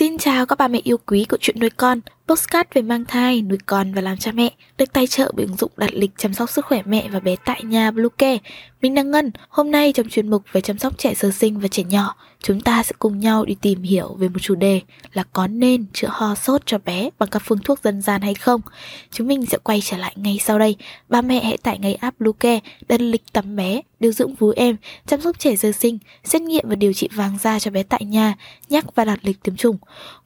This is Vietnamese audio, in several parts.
Xin chào các bà mẹ yêu quý của chuyện nuôi con, postcard về mang thai, nuôi con và làm cha mẹ, được tài trợ bởi ứng dụng đặt lịch chăm sóc sức khỏe mẹ và bé tại nhà Bluecare. Mình đang Ngân, hôm nay trong chuyên mục về chăm sóc trẻ sơ sinh và trẻ nhỏ, chúng ta sẽ cùng nhau đi tìm hiểu về một chủ đề là có nên chữa ho sốt cho bé bằng các phương thuốc dân gian hay không. Chúng mình sẽ quay trở lại ngay sau đây. Ba mẹ hãy tải ngay app Bluecare, đặt lịch tắm bé, điều dưỡng vú em, chăm sóc trẻ sơ sinh, xét nghiệm và điều trị vàng da cho bé tại nhà, nhắc và đặt lịch tiêm chủng.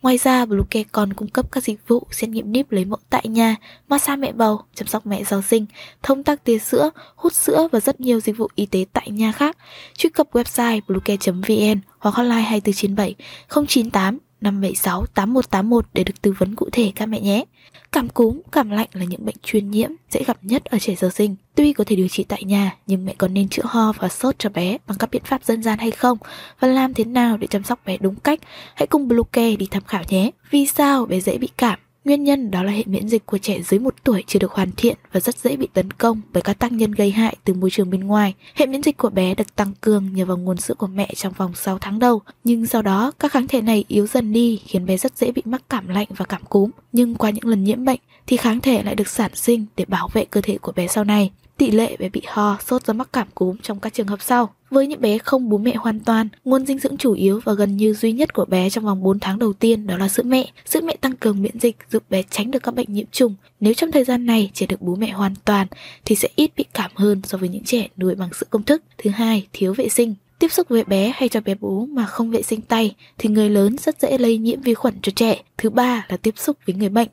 Ngoài ra, Bluecare còn cung cấp các dịch vụ xét nghiệm níp lấy mẫu tại nhà, massage mẹ bầu, chăm sóc mẹ sau sinh, thông tắc tia sữa, hút sữa và rất nhiều dịch vụ y tế tại nhà khác. Truy cập website bluecare.vn hoặc hotline 2497 098 576 8181 để được tư vấn cụ thể các mẹ nhé. Cảm cúm, cảm lạnh là những bệnh truyền nhiễm dễ gặp nhất ở trẻ sơ sinh. Tuy có thể điều trị tại nhà, nhưng mẹ còn nên chữa ho và sốt cho bé bằng các biện pháp dân gian hay không? Và làm thế nào để chăm sóc bé đúng cách? Hãy cùng Bluecare đi tham khảo nhé. Vì sao bé dễ bị cảm? Nguyên nhân đó là hệ miễn dịch của trẻ dưới 1 tuổi chưa được hoàn thiện và rất dễ bị tấn công bởi các tác nhân gây hại từ môi trường bên ngoài. Hệ miễn dịch của bé được tăng cường nhờ vào nguồn sữa của mẹ trong vòng 6 tháng đầu, nhưng sau đó các kháng thể này yếu dần đi khiến bé rất dễ bị mắc cảm lạnh và cảm cúm. Nhưng qua những lần nhiễm bệnh thì kháng thể lại được sản sinh để bảo vệ cơ thể của bé sau này. Tỷ lệ bé bị ho, sốt do mắc cảm cúm trong các trường hợp sau. Với những bé không bú mẹ hoàn toàn, nguồn dinh dưỡng chủ yếu và gần như duy nhất của bé trong vòng 4 tháng đầu tiên đó là sữa mẹ. Sữa mẹ tăng cường miễn dịch giúp bé tránh được các bệnh nhiễm trùng. Nếu trong thời gian này trẻ được bú mẹ hoàn toàn thì sẽ ít bị cảm hơn so với những trẻ nuôi bằng sữa công thức. Thứ hai, thiếu vệ sinh. Tiếp xúc với bé hay cho bé bú mà không vệ sinh tay thì người lớn rất dễ lây nhiễm vi khuẩn cho trẻ. Thứ ba là tiếp xúc với người bệnh.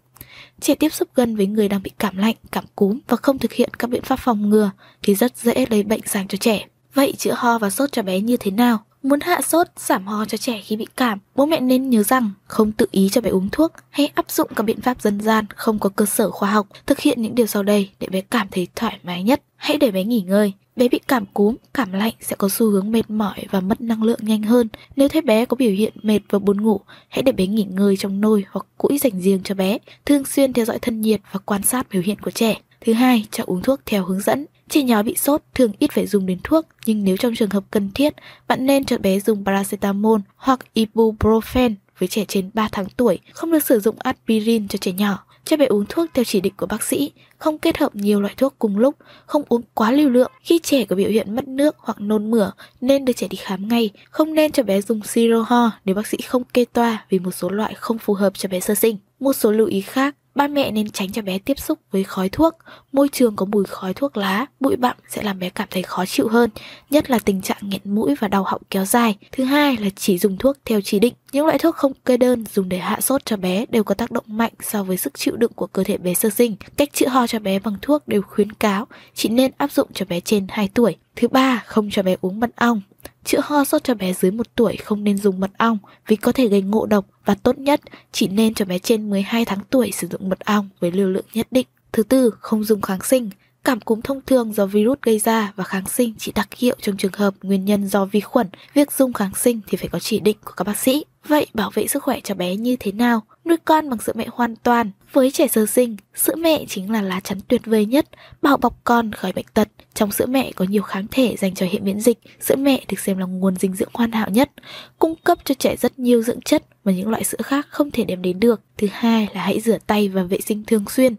Trẻ tiếp xúc gần với người đang bị cảm lạnh, cảm cúm và không thực hiện các biện pháp phòng ngừa thì rất dễ lấy bệnh sang cho trẻ. Vậy chữa ho và sốt cho bé như thế nào? Muốn hạ sốt, giảm ho cho trẻ khi bị cảm, bố mẹ nên nhớ rằng không tự ý cho bé uống thuốc hay áp dụng các biện pháp dân gian không có cơ sở khoa học. Thực hiện những điều sau đây để bé cảm thấy thoải mái nhất. Hãy để bé nghỉ ngơi. Bé bị cảm cúm, cảm lạnh sẽ có xu hướng mệt mỏi và mất năng lượng nhanh hơn. Nếu thấy bé có biểu hiện mệt và buồn ngủ, hãy để bé nghỉ ngơi trong nôi hoặc cũi dành riêng cho bé. Thường xuyên theo dõi thân nhiệt và quan sát biểu hiện của trẻ. Thứ hai, cho uống thuốc theo hướng dẫn. Trẻ nhỏ bị sốt thường ít phải dùng đến thuốc, nhưng nếu trong trường hợp cần thiết, bạn nên cho bé dùng paracetamol hoặc ibuprofen với trẻ trên 3 tháng tuổi, không được sử dụng aspirin cho trẻ nhỏ. Cho bé uống thuốc theo chỉ định của bác sĩ, không kết hợp nhiều loại thuốc cùng lúc, không uống quá liều lượng. Khi trẻ có biểu hiện mất nước hoặc nôn mửa, nên đưa trẻ đi khám ngay. Không nên cho bé dùng siro ho nếu bác sĩ không kê toa vì một số loại không phù hợp cho bé sơ sinh. Một số lưu ý khác Ba mẹ nên tránh cho bé tiếp xúc với khói thuốc, môi trường có mùi khói thuốc lá, bụi bặm sẽ làm bé cảm thấy khó chịu hơn, nhất là tình trạng nghẹn mũi và đau họng kéo dài. Thứ hai là chỉ dùng thuốc theo chỉ định. Những loại thuốc không kê đơn dùng để hạ sốt cho bé đều có tác động mạnh so với sức chịu đựng của cơ thể bé sơ sinh. Cách chữa ho cho bé bằng thuốc đều khuyến cáo chỉ nên áp dụng cho bé trên 2 tuổi. Thứ ba, không cho bé uống mật ong. Chữa ho sốt cho bé dưới 1 tuổi không nên dùng mật ong vì có thể gây ngộ độc và tốt nhất chỉ nên cho bé trên 12 tháng tuổi sử dụng mật ong với liều lượng nhất định. Thứ tư, không dùng kháng sinh. Cảm cúm thông thường do virus gây ra và kháng sinh chỉ đặc hiệu trong trường hợp nguyên nhân do vi khuẩn. Việc dùng kháng sinh thì phải có chỉ định của các bác sĩ. Vậy bảo vệ sức khỏe cho bé như thế nào? Nuôi con bằng sữa mẹ hoàn toàn. Với trẻ sơ sinh, sữa mẹ chính là lá chắn tuyệt vời nhất, bảo bọc con khỏi bệnh tật. Trong sữa mẹ có nhiều kháng thể dành cho hệ miễn dịch, sữa mẹ được xem là nguồn dinh dưỡng hoàn hảo nhất, cung cấp cho trẻ rất nhiều dưỡng chất mà những loại sữa khác không thể đem đến được. Thứ hai là hãy rửa tay và vệ sinh thường xuyên.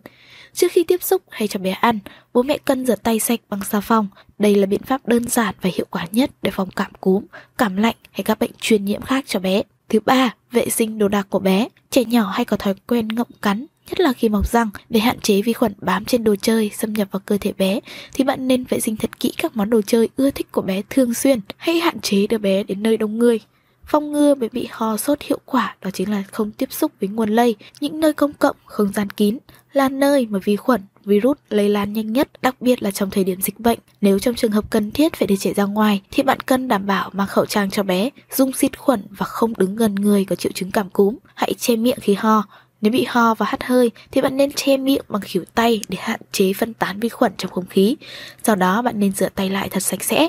Trước khi tiếp xúc hay cho bé ăn, bố mẹ cần rửa tay sạch bằng xà phòng. Đây là biện pháp đơn giản và hiệu quả nhất để phòng cảm cúm, cảm lạnh hay các bệnh truyền nhiễm khác cho bé. Thứ ba, vệ sinh đồ đạc của bé. Trẻ nhỏ hay có thói quen ngậm cắn, nhất là khi mọc răng để hạn chế vi khuẩn bám trên đồ chơi xâm nhập vào cơ thể bé thì bạn nên vệ sinh thật kỹ các món đồ chơi ưa thích của bé thường xuyên hay hạn chế đưa bé đến nơi đông người Phòng ngừa bị bị ho sốt hiệu quả đó chính là không tiếp xúc với nguồn lây, những nơi công cộng, không gian kín, là nơi mà vi khuẩn, virus lây lan nhanh nhất, đặc biệt là trong thời điểm dịch bệnh. Nếu trong trường hợp cần thiết phải đưa trẻ ra ngoài thì bạn cần đảm bảo mang khẩu trang cho bé, dung xịt khuẩn và không đứng gần người có triệu chứng cảm cúm. Hãy che miệng khi ho, nếu bị ho và hắt hơi thì bạn nên che miệng bằng khỉu tay để hạn chế phân tán vi khuẩn trong không khí. Sau đó bạn nên rửa tay lại thật sạch sẽ.